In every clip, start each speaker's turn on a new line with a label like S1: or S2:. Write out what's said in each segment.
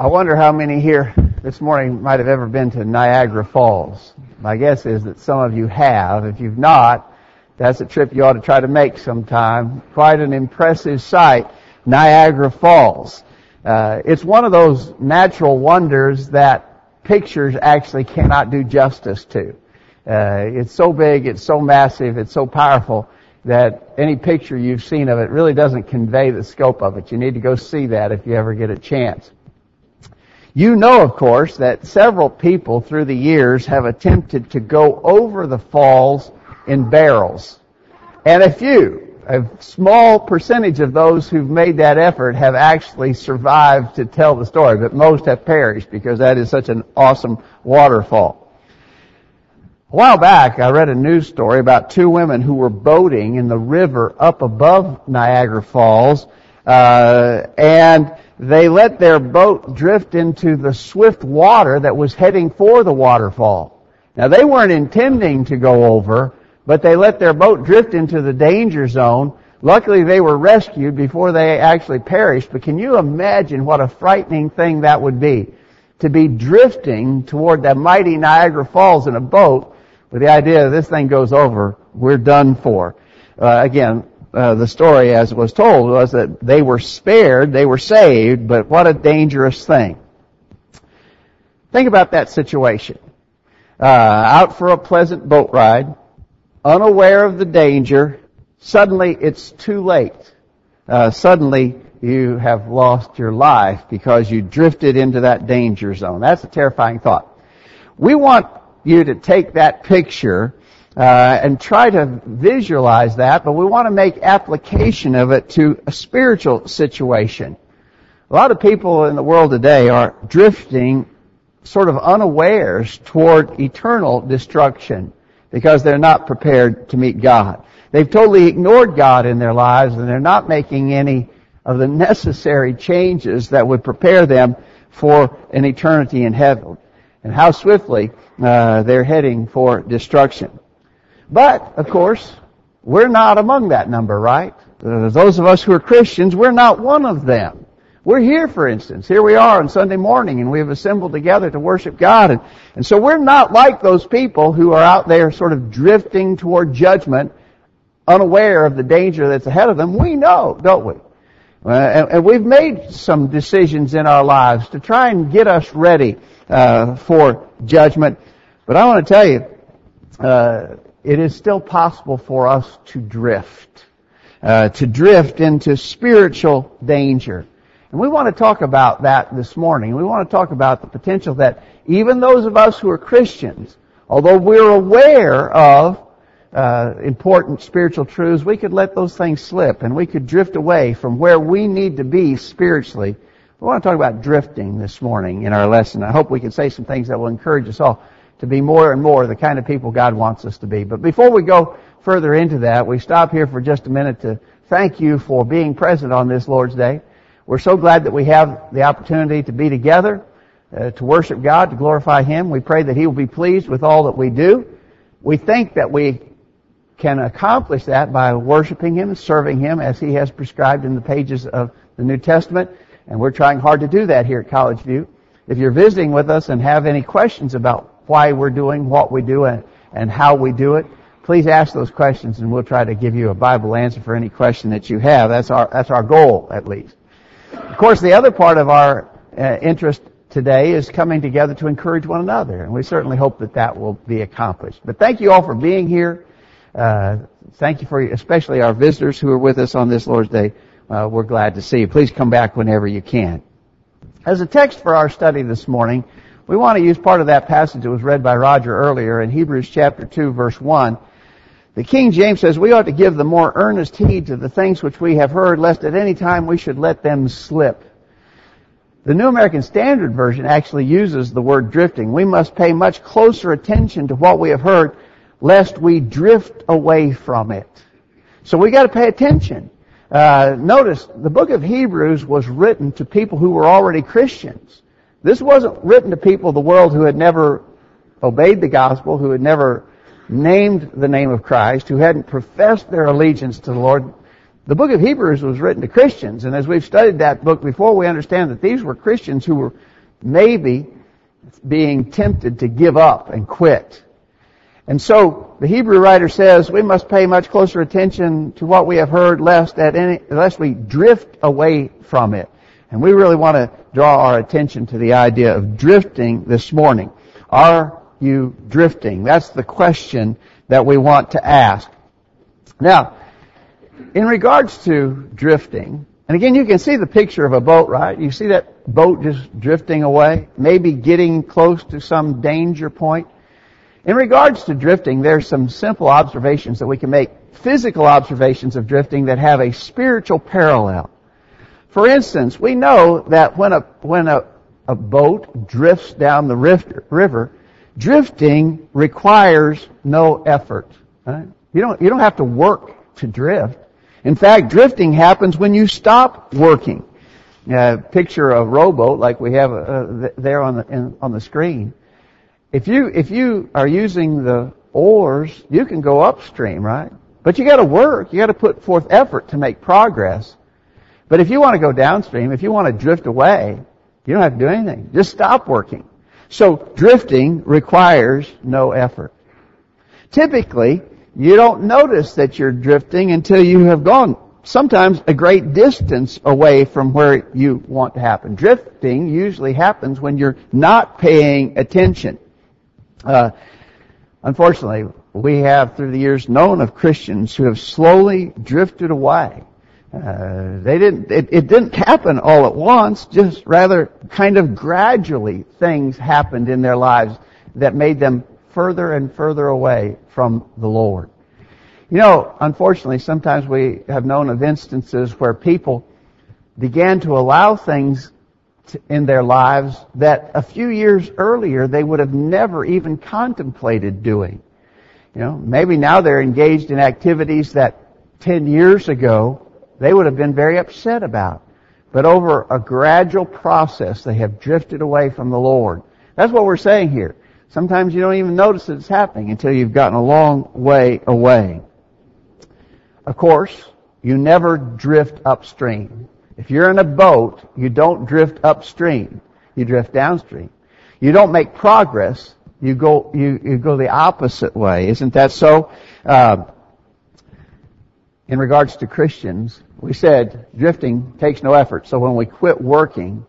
S1: I wonder how many here this morning might have ever been to Niagara Falls. My guess is that some of you have. If you've not, that's a trip you ought to try to make sometime. Quite an impressive sight, Niagara Falls. Uh, it's one of those natural wonders that pictures actually cannot do justice to. Uh, it's so big, it's so massive, it's so powerful that any picture you've seen of it really doesn't convey the scope of it. You need to go see that if you ever get a chance. You know, of course, that several people through the years have attempted to go over the falls in barrels. And a few, a small percentage of those who've made that effort have actually survived to tell the story, but most have perished because that is such an awesome waterfall. A while back, I read a news story about two women who were boating in the river up above Niagara Falls, uh, and they let their boat drift into the swift water that was heading for the waterfall. Now they weren't intending to go over, but they let their boat drift into the danger zone. Luckily they were rescued before they actually perished, but can you imagine what a frightening thing that would be? To be drifting toward that mighty Niagara Falls in a boat with the idea that this thing goes over, we're done for. Uh, again, uh, the story as it was told was that they were spared, they were saved, but what a dangerous thing. Think about that situation. Uh, out for a pleasant boat ride, unaware of the danger, suddenly it's too late. Uh, suddenly you have lost your life because you drifted into that danger zone. That's a terrifying thought. We want you to take that picture uh, and try to visualize that, but we want to make application of it to a spiritual situation. A lot of people in the world today are drifting sort of unawares toward eternal destruction because they're not prepared to meet God. They've totally ignored God in their lives and they're not making any of the necessary changes that would prepare them for an eternity in heaven. And how swiftly uh, they're heading for destruction. But, of course, we're not among that number, right? Uh, those of us who are Christians, we're not one of them. We're here, for instance. Here we are on Sunday morning, and we have assembled together to worship God. And, and so we're not like those people who are out there sort of drifting toward judgment, unaware of the danger that's ahead of them. We know, don't we? Uh, and, and, we've made some decisions in our lives to try and get us ready uh, for judgment. But I want to tell you, uh, it is still possible for us to drift, uh, to drift into spiritual danger. And we want to talk about that this morning. We want to talk about the potential that even those of us who are Christians, although we're aware of uh, important spiritual truths, we could let those things slip and we could drift away from where we need to be spiritually. We want to talk about drifting this morning in our lesson. I hope we can say some things that will encourage us all to be more and more the kind of people God wants us to be. But before we go further into that, we stop here for just a minute to thank you for being present on this Lord's Day. We're so glad that we have the opportunity to be together, uh, to worship God, to glorify Him. We pray that He will be pleased with all that we do. We think that we can accomplish that by worshiping Him and serving Him as He has prescribed in the pages of the New Testament. And we're trying hard to do that here at College View. If you're visiting with us and have any questions about why we're doing what we do and, and how we do it, please ask those questions and we'll try to give you a Bible answer for any question that you have. That's our, that's our goal, at least. Of course, the other part of our uh, interest today is coming together to encourage one another, and we certainly hope that that will be accomplished. But thank you all for being here. Uh, thank you for especially our visitors who are with us on this Lord's Day. Uh, we're glad to see you. Please come back whenever you can. As a text for our study this morning, we want to use part of that passage that was read by Roger earlier in Hebrews chapter 2 verse 1. The King James says, we ought to give the more earnest heed to the things which we have heard, lest at any time we should let them slip. The New American Standard Version actually uses the word drifting. We must pay much closer attention to what we have heard, lest we drift away from it. So we got to pay attention. Uh, notice the book of Hebrews was written to people who were already Christians. This wasn't written to people of the world who had never obeyed the gospel, who had never named the name of Christ, who hadn't professed their allegiance to the Lord. The book of Hebrews was written to Christians, and as we've studied that book before, we understand that these were Christians who were maybe being tempted to give up and quit. And so the Hebrew writer says we must pay much closer attention to what we have heard lest at any, lest we drift away from it. And we really want to draw our attention to the idea of drifting this morning. Are you drifting? That's the question that we want to ask. Now, in regards to drifting, and again, you can see the picture of a boat, right? You see that boat just drifting away, maybe getting close to some danger point. In regards to drifting, there's some simple observations that we can make, physical observations of drifting that have a spiritual parallel. For instance, we know that when a, when a, a boat drifts down the river, drifting requires no effort. Right? You don't, you don't have to work to drift. In fact, drifting happens when you stop working. Uh, picture a rowboat like we have uh, there on the in, on the screen. If you if you are using the oars, you can go upstream, right? But you got to work. You got to put forth effort to make progress. But if you want to go downstream, if you want to drift away, you don't have to do anything. Just stop working. So drifting requires no effort. Typically, you don't notice that you're drifting until you have gone sometimes a great distance away from where you want to happen. Drifting usually happens when you're not paying attention. Uh, unfortunately, we have through the years known of Christians who have slowly drifted away. Uh, they didn't. It, it didn't happen all at once. Just rather, kind of gradually, things happened in their lives that made them further and further away from the Lord. You know, unfortunately, sometimes we have known of instances where people began to allow things in their lives that a few years earlier they would have never even contemplated doing. You know, maybe now they're engaged in activities that 10 years ago they would have been very upset about. But over a gradual process, they have drifted away from the Lord. That's what we're saying here. Sometimes you don't even notice that it's happening until you've gotten a long way away. Of course, you never drift upstream. If you're in a boat, you don't drift upstream. You drift downstream. You don't make progress. You go, you, you go the opposite way. Isn't that so? Uh, in regards to Christians, we said drifting takes no effort. So when we quit working,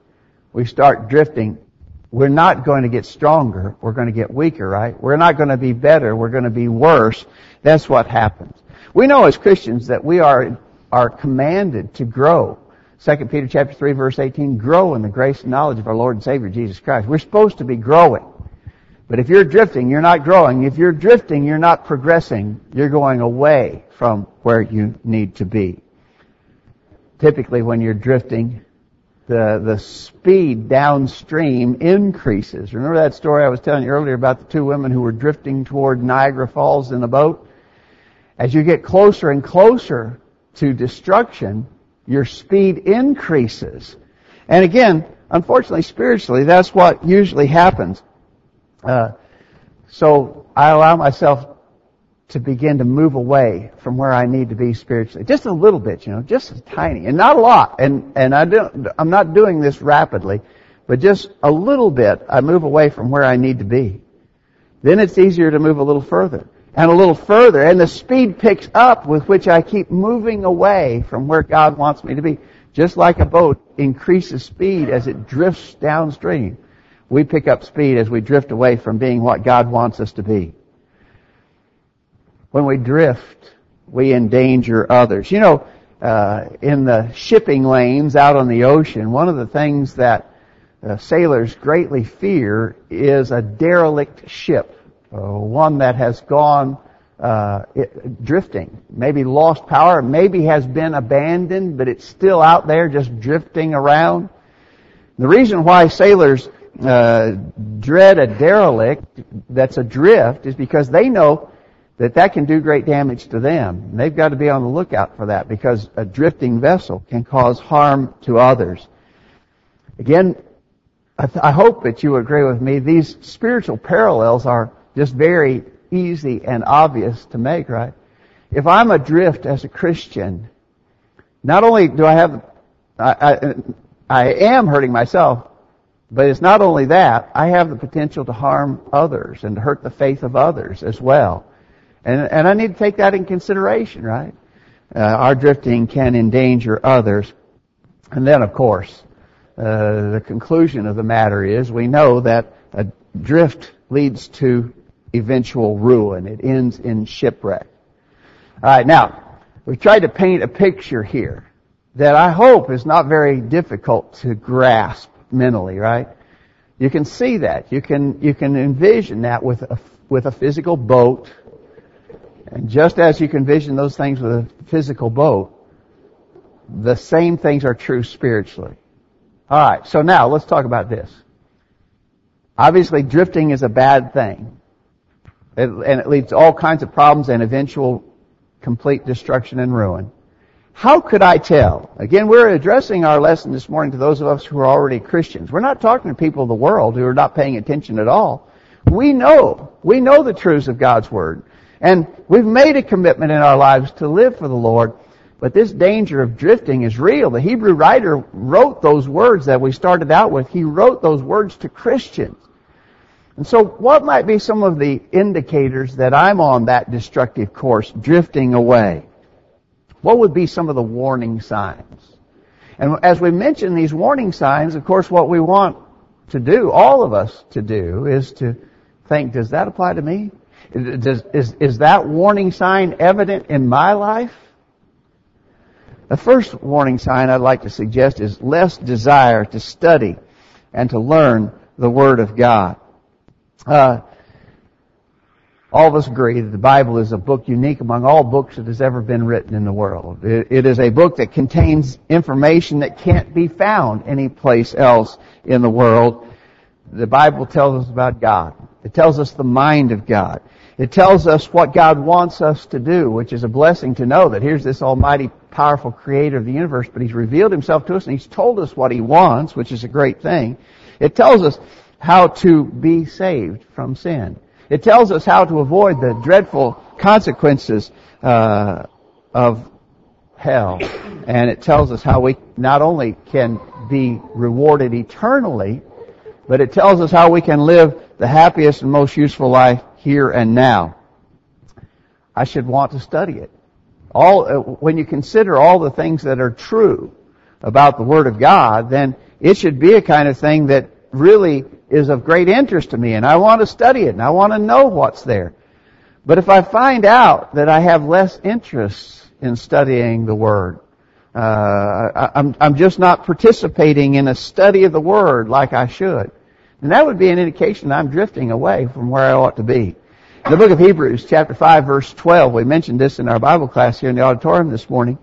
S1: we start drifting we're not going to get stronger. We're going to get weaker, right? We're not going to be better. We're going to be worse. That's what happens. We know as Christians that we are, are commanded to grow. 2 Peter chapter 3 verse 18, grow in the grace and knowledge of our Lord and Savior Jesus Christ. We're supposed to be growing. But if you're drifting, you're not growing. If you're drifting, you're not progressing. You're going away from where you need to be. Typically when you're drifting, the, the speed downstream increases. Remember that story I was telling you earlier about the two women who were drifting toward Niagara Falls in a boat? As you get closer and closer to destruction, your speed increases. And again, unfortunately, spiritually, that's what usually happens. Uh, so I allow myself to begin to move away from where I need to be spiritually. Just a little bit, you know, just a tiny, and not a lot. And and I don't, I'm not doing this rapidly, but just a little bit. I move away from where I need to be. Then it's easier to move a little further and a little further, and the speed picks up with which I keep moving away from where God wants me to be. Just like a boat increases speed as it drifts downstream, we pick up speed as we drift away from being what God wants us to be. When we drift, we endanger others. You know, uh, in the shipping lanes out on the ocean, one of the things that uh, sailors greatly fear is a derelict ship, uh, one that has gone uh, it, drifting, maybe lost power, maybe has been abandoned, but it's still out there just drifting around. The reason why sailors uh, dread a derelict that's adrift is because they know that that can do great damage to them. And they've got to be on the lookout for that because a drifting vessel can cause harm to others. Again, I, th- I hope that you agree with me. These spiritual parallels are just very easy and obvious to make, right? If I'm adrift as a Christian, not only do I have, I, I, I am hurting myself, But it's not only that, I have the potential to harm others and to hurt the faith of others as well. And, and I need to take that in consideration, right? Uh, our drifting can endanger others. And then, of course, uh, the conclusion of the matter is we know that a drift leads to eventual ruin. It ends in shipwreck. Alright, now, we've tried to paint a picture here that I hope is not very difficult to grasp mentally, right? You can see that. You can, you can envision that with a, with a physical boat. And just as you can vision those things with a physical boat, the same things are true spiritually. Alright, so now let's talk about this. Obviously drifting is a bad thing. It, and it leads to all kinds of problems and eventual complete destruction and ruin. How could I tell? Again, we're addressing our lesson this morning to those of us who are already Christians. We're not talking to people of the world who are not paying attention at all. We know, we know the truths of God's Word. And we've made a commitment in our lives to live for the Lord. But this danger of drifting is real. The Hebrew writer wrote those words that we started out with. He wrote those words to Christians. And so what might be some of the indicators that I'm on that destructive course, drifting away? What would be some of the warning signs? And as we mention these warning signs, of course, what we want to do, all of us to do, is to think, does that apply to me? Does, is, is that warning sign evident in my life? The first warning sign I'd like to suggest is less desire to study and to learn the Word of God. Uh, all of us agree that the Bible is a book unique among all books that has ever been written in the world. It, it is a book that contains information that can't be found anyplace else in the world. The Bible tells us about God. It tells us the mind of God. It tells us what God wants us to do, which is a blessing to know that here's this almighty, powerful creator of the universe, but he's revealed himself to us and he's told us what he wants, which is a great thing. It tells us how to be saved from sin. It tells us how to avoid the dreadful consequences uh, of hell, and it tells us how we not only can be rewarded eternally, but it tells us how we can live the happiest and most useful life here and now. I should want to study it. All uh, when you consider all the things that are true about the Word of God, then it should be a kind of thing that really is of great interest to me and I want to study it and I want to know what's there. But if I find out that I have less interest in studying the Word, uh, I, I'm, I'm just not participating in a study of the Word like I should, and that would be an indication I'm drifting away from where I ought to be. In the book of Hebrews, chapter 5, verse 12, we mentioned this in our Bible class here in the auditorium this morning.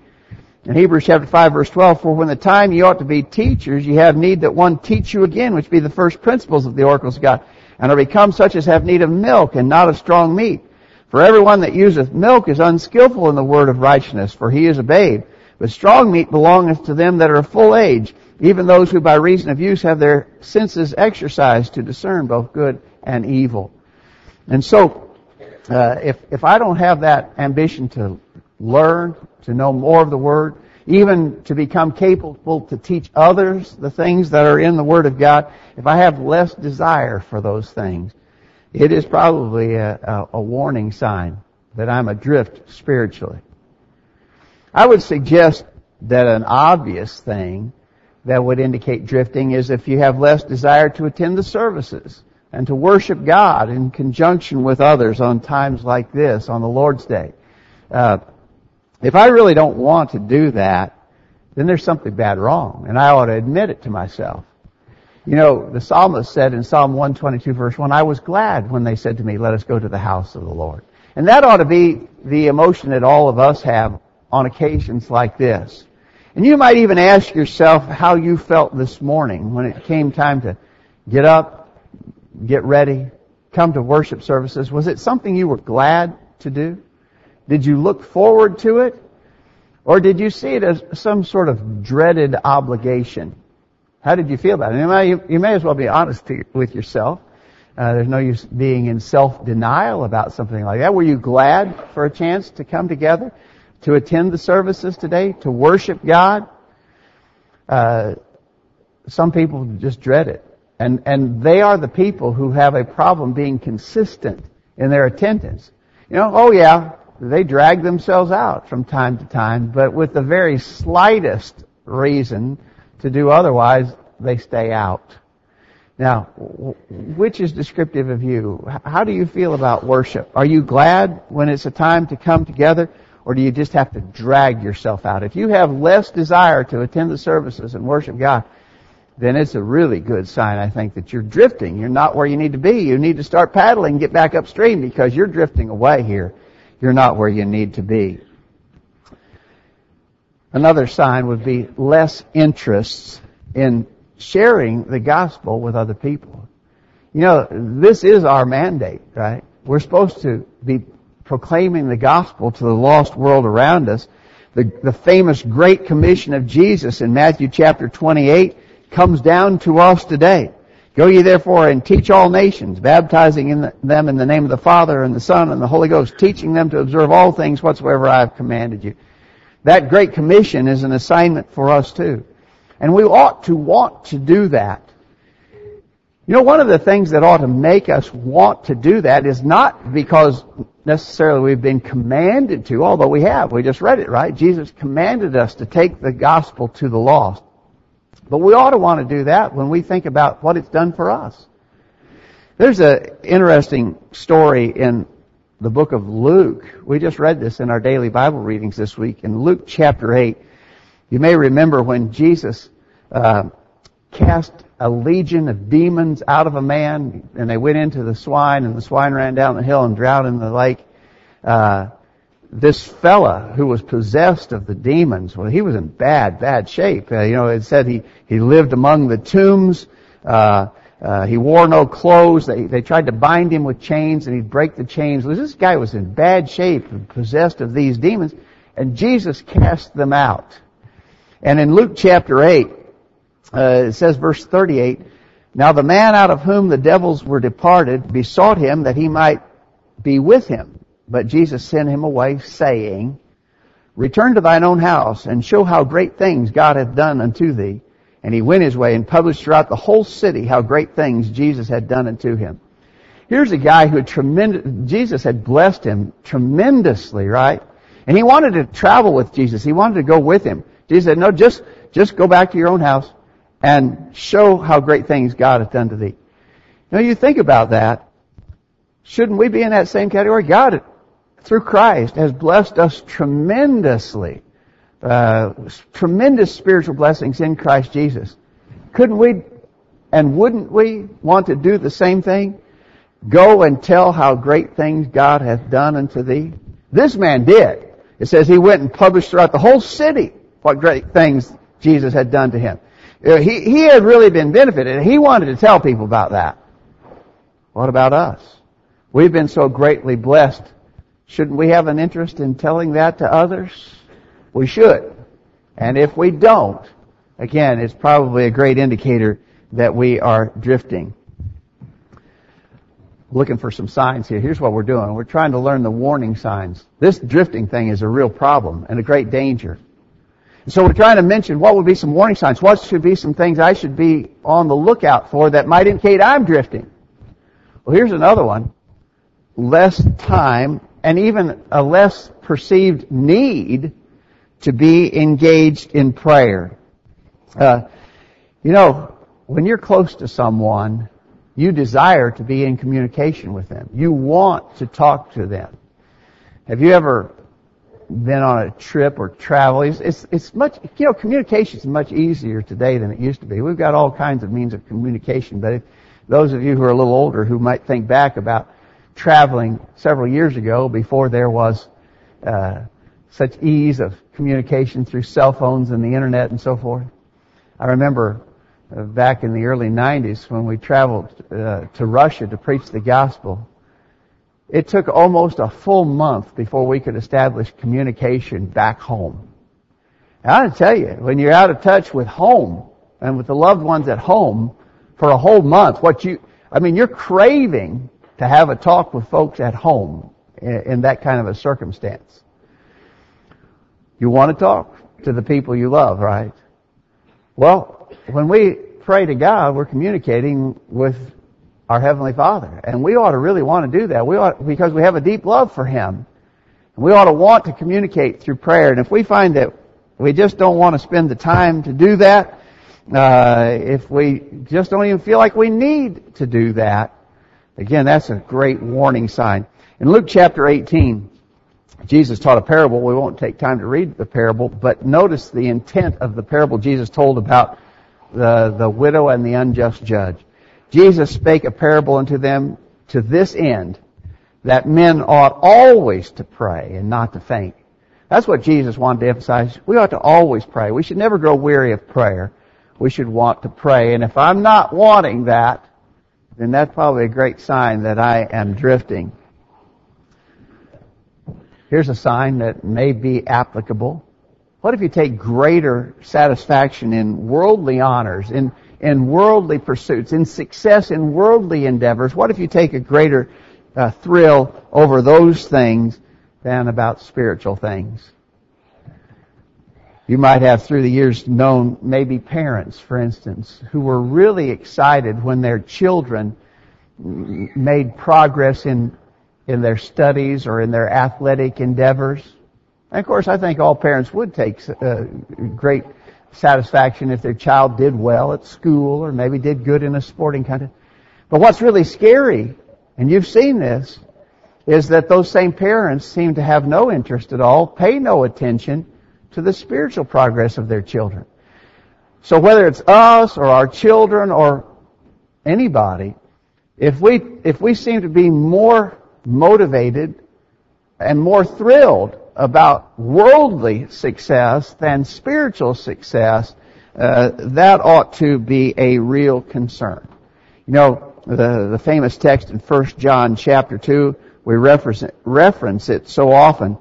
S1: In Hebrews chapter 5 verse 12, for when the time ye ought to be teachers, ye have need that one teach you again, which be the first principles of the oracles of God, and are become such as have need of milk and not of strong meat. For everyone that useth milk is unskillful in the word of righteousness, for he is a babe. But strong meat belongeth to them that are of full age, even those who by reason of use have their senses exercised to discern both good and evil. And so, uh, if if I don't have that ambition to learn, to know more of the Word, even to become capable to teach others the things that are in the Word of God, if I have less desire for those things, it is probably a, a, a warning sign that I'm adrift spiritually. I would suggest that an obvious thing that would indicate drifting is if you have less desire to attend the services and to worship God in conjunction with others on times like this, on the Lord's Day. Uh, if I really don't want to do that, then there's something bad wrong, and I ought to admit it to myself. You know, the psalmist said in Psalm 122 verse 1, I was glad when they said to me, let us go to the house of the Lord. And that ought to be the emotion that all of us have on occasions like this. And you might even ask yourself how you felt this morning when it came time to get up, get ready, come to worship services. Was it something you were glad to do? Did you look forward to it? Or did you see it as some sort of dreaded obligation? How did you feel about it? You may, you may as well be honest to, with yourself. Uh, there's no use being in self-denial about something like that. Were you glad for a chance to come together, to attend the services today, to worship God? Uh, some people just dread it. And, and they are the people who have a problem being consistent in their attendance. You know, oh yeah, they drag themselves out from time to time, but with the very slightest reason to do otherwise, they stay out. Now, which is descriptive of you? How do you feel about worship? Are you glad when it's a time to come together? Or do you just have to drag yourself out? If you have less desire to attend the services and worship God, then it's a really good sign, I think, that you're drifting. You're not where you need to be. You need to start paddling and get back upstream because you're drifting away here. You're not where you need to be. Another sign would be less interest in sharing the gospel with other people. You know, this is our mandate, right? We're supposed to be proclaiming the gospel to the lost world around us. The, the famous Great Commission of Jesus in Matthew chapter 28 comes down to us today. Go ye therefore and teach all nations, baptizing in the, them in the name of the Father and the Son and the Holy Ghost, teaching them to observe all things whatsoever I have commanded you. That great commission is an assignment for us too. And we ought to want to do that. You know, one of the things that ought to make us want to do that is not because necessarily we've been commanded to, although we have. We just read it, right? Jesus commanded us to take the gospel to the lost. But we ought to want to do that when we think about what it's done for us. There's an interesting story in the book of Luke. We just read this in our daily Bible readings this week. In Luke chapter 8, you may remember when Jesus uh, cast a legion of demons out of a man, and they went into the swine, and the swine ran down the hill and drowned in the lake. Uh, this fella who was possessed of the demons, well, he was in bad, bad shape. Uh, you know, it said he, he lived among the tombs. Uh, uh, he wore no clothes. They, they tried to bind him with chains and he'd break the chains. This guy was in bad shape and possessed of these demons. And Jesus cast them out. And in Luke chapter 8, uh, it says verse 38, Now the man out of whom the devils were departed besought him that he might be with him. But Jesus sent him away, saying, Return to thine own house, and show how great things God hath done unto thee. And he went his way and published throughout the whole city how great things Jesus had done unto him. Here's a guy who had tremendous, Jesus had blessed him tremendously, right? And he wanted to travel with Jesus. He wanted to go with him. Jesus said, no, just, just go back to your own house and show how great things God hath done to thee. Now you think about that. Shouldn't we be in that same category? God through Christ has blessed us tremendously. Uh, tremendous spiritual blessings in Christ Jesus. Couldn't we and wouldn't we want to do the same thing? Go and tell how great things God hath done unto thee. This man did. It says he went and published throughout the whole city what great things Jesus had done to him. He, he had really been benefited. He wanted to tell people about that. What about us? We've been so greatly blessed Shouldn't we have an interest in telling that to others? We should. And if we don't, again, it's probably a great indicator that we are drifting. Looking for some signs here. Here's what we're doing. We're trying to learn the warning signs. This drifting thing is a real problem and a great danger. So we're trying to mention what would be some warning signs. What should be some things I should be on the lookout for that might indicate I'm drifting. Well, here's another one. Less time and even a less perceived need to be engaged in prayer. Uh, you know, when you're close to someone, you desire to be in communication with them. You want to talk to them. Have you ever been on a trip or travel? It's, it's, much, you know, communication is much easier today than it used to be. We've got all kinds of means of communication, but if, those of you who are a little older who might think back about traveling several years ago before there was uh, such ease of communication through cell phones and the internet and so forth. I remember uh, back in the early 90s when we traveled uh, to Russia to preach the gospel. It took almost a full month before we could establish communication back home. And I tell you, when you're out of touch with home and with the loved ones at home for a whole month, what you, I mean, you're craving to have a talk with folks at home in, in that kind of a circumstance. You want to talk to the people you love, right? Well, when we pray to God, we're communicating with our Heavenly Father. And we ought to really want to do that. We ought, because we have a deep love for Him. And we ought to want to communicate through prayer. And if we find that we just don't want to spend the time to do that, uh, if we just don't even feel like we need to do that, again, that's a great warning sign. In Luke chapter 18, Jesus taught a parable. We won't take time to read the parable, but notice the intent of the parable Jesus told about the, the widow and the unjust judge. Jesus spake a parable unto them to this end, that men ought always to pray and not to faint. That's what Jesus wanted to emphasize. We ought to always pray. We should never grow weary of prayer. We should want to pray. And if I'm not wanting that, then that's probably a great sign that I am drifting. Here's a sign that may be applicable. What if you take greater satisfaction in worldly honors, in, in worldly pursuits, in success in worldly endeavors? What if you take a greater uh, thrill over those things than about spiritual things? You might have through the years known maybe parents, for instance, who were really excited when their children made progress in in their studies or in their athletic endeavors. And of course, I think all parents would take uh, great satisfaction if their child did well at school or maybe did good in a sporting contest. But what's really scary, and you've seen this, is that those same parents seem to have no interest at all, pay no attention to the spiritual progress of their children. So whether it's us or our children or anybody, if we, if we seem to be more motivated and more thrilled about worldly success than spiritual success, uh, that ought to be a real concern. You know, the, the famous text in 1 John chapter 2, we reference reference it so often.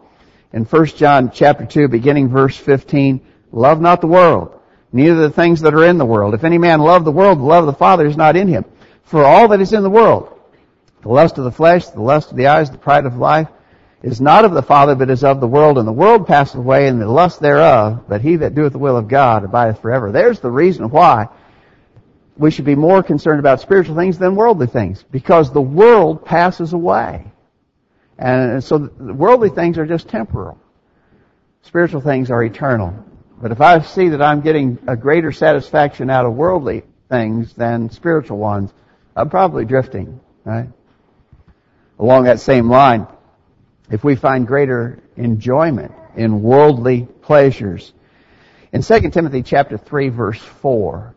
S1: In 1 John chapter 2, beginning verse 15, love not the world, neither the things that are in the world. If any man love the world, the love of the Father is not in him. For all that is in the world, the lust of the flesh, the lust of the eyes, the pride of life, is not of the Father, but is of the world, and the world passeth away, and the lust thereof, but he that doeth the will of God abideth forever. There's the reason why we should be more concerned about spiritual things than worldly things, because the world passes away. And so worldly things are just temporal. Spiritual things are eternal. But if I see that I'm getting a greater satisfaction out of worldly things than spiritual ones, I'm probably drifting, right? Along that same line, if we find greater enjoyment in worldly pleasures, in 2 Timothy chapter 3 verse 4,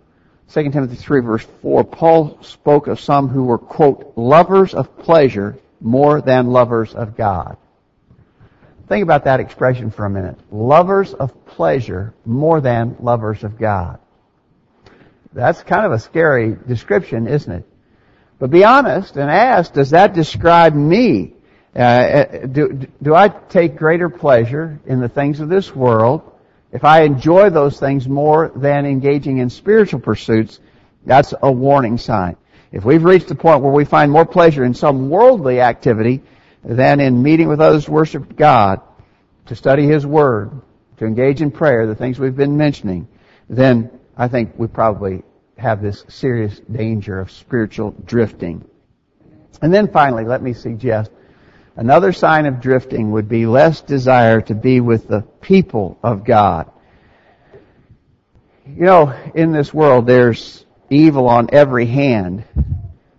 S1: 2 Timothy 3 verse 4, Paul spoke of some who were, quote, lovers of pleasure more than lovers of God. Think about that expression for a minute. Lovers of pleasure more than lovers of God. That's kind of a scary description, isn't it? But be honest and ask, does that describe me? Uh, uh, do, do I take greater pleasure in the things of this world? If I enjoy those things more than engaging in spiritual pursuits, that's a warning sign. If we've reached the point where we find more pleasure in some worldly activity than in meeting with others to worship God, to study His Word, to engage in prayer, the things we've been mentioning, then I think we probably have this serious danger of spiritual drifting. And then finally, let me suggest another sign of drifting would be less desire to be with the people of God. You know, in this world there's evil on every hand.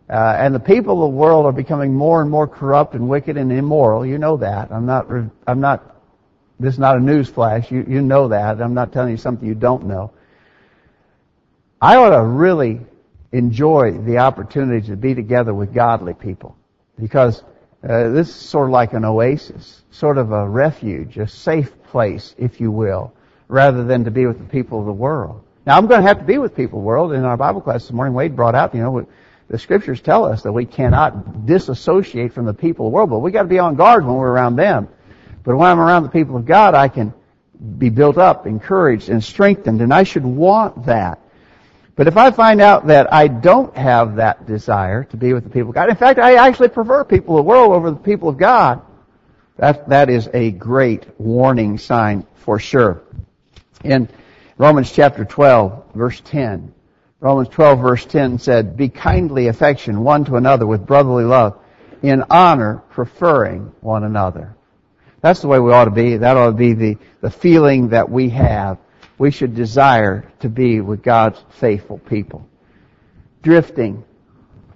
S1: Uh, and the people of the world are becoming more and more corrupt and wicked and immoral. You know that. I'm not, I'm not, this is not a news flash. You, you know that. I'm not telling you something you don't know. I ought to really enjoy the opportunity to be together with godly people because uh, this is sort of like an oasis, sort of a refuge, a safe place, if you will, rather than to be with the people of the world. Now, I'm going to have to be with people of the world. In our Bible class this morning, Wade brought out, you know, the scriptures tell us that we cannot disassociate from the people of the world, but we got to be on guard when we're around them. But when I'm around the people of God, I can be built up, encouraged, and strengthened, and I should want that. But if I find out that I don't have that desire to be with the people of God, in fact, I actually prefer people of the world over the people of God, that, that is a great warning sign for sure. In Romans chapter 12, verse 10, Romans 12 verse 10 said, Be kindly affection one to another with brotherly love, in honor preferring one another. That's the way we ought to be. That ought to be the, the feeling that we have. We should desire to be with God's faithful people. Drifting.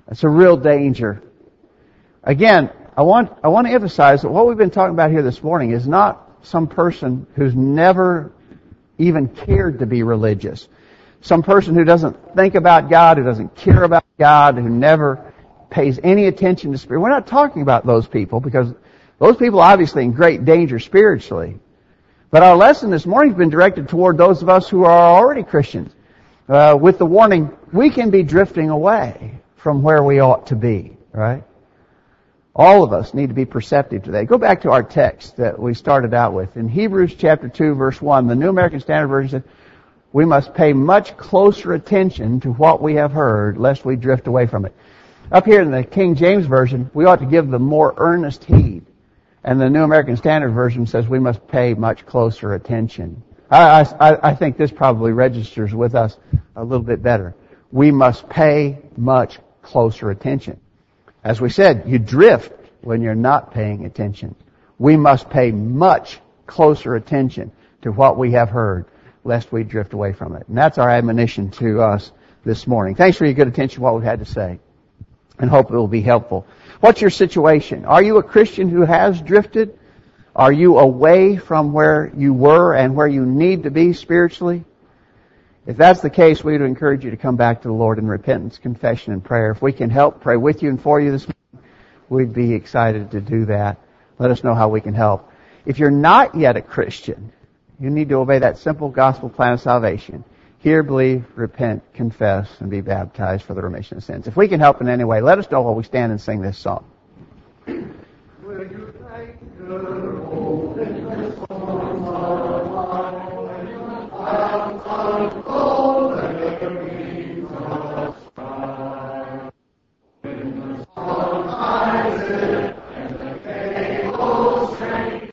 S1: That's a real danger. Again, I want, I want to emphasize that what we've been talking about here this morning is not some person who's never even cared to be religious. Some person who doesn't think about God, who doesn't care about God, who never pays any attention to spirit. We're not talking about those people because those people are obviously in great danger spiritually. But our lesson this morning has been directed toward those of us who are already Christians. Uh, with the warning, we can be drifting away from where we ought to be, right? All of us need to be perceptive to that. Go back to our text that we started out with. In Hebrews chapter 2 verse 1, the New American Standard Version said, we must pay much closer attention to what we have heard lest we drift away from it. Up here in the King James Version, we ought to give the more earnest heed. And the New American Standard Version says we must pay much closer attention. I, I, I think this probably registers with us a little bit better. We must pay much closer attention. As we said, you drift when you're not paying attention. We must pay much closer attention to what we have heard lest we drift away from it. And that's our admonition to us this morning. Thanks for your good attention to what we've had to say and hope it will be helpful. What's your situation? Are you a Christian who has drifted? Are you away from where you were and where you need to be spiritually? If that's the case, we would encourage you to come back to the Lord in repentance, confession, and prayer. If we can help pray with you and for you this morning, we'd be excited to do that. Let us know how we can help. If you're not yet a Christian, you need to obey that simple gospel plan of salvation. Hear, believe, repent, confess, and be baptized for the remission of sins. If we can help in any way, let us know while we stand and sing this song.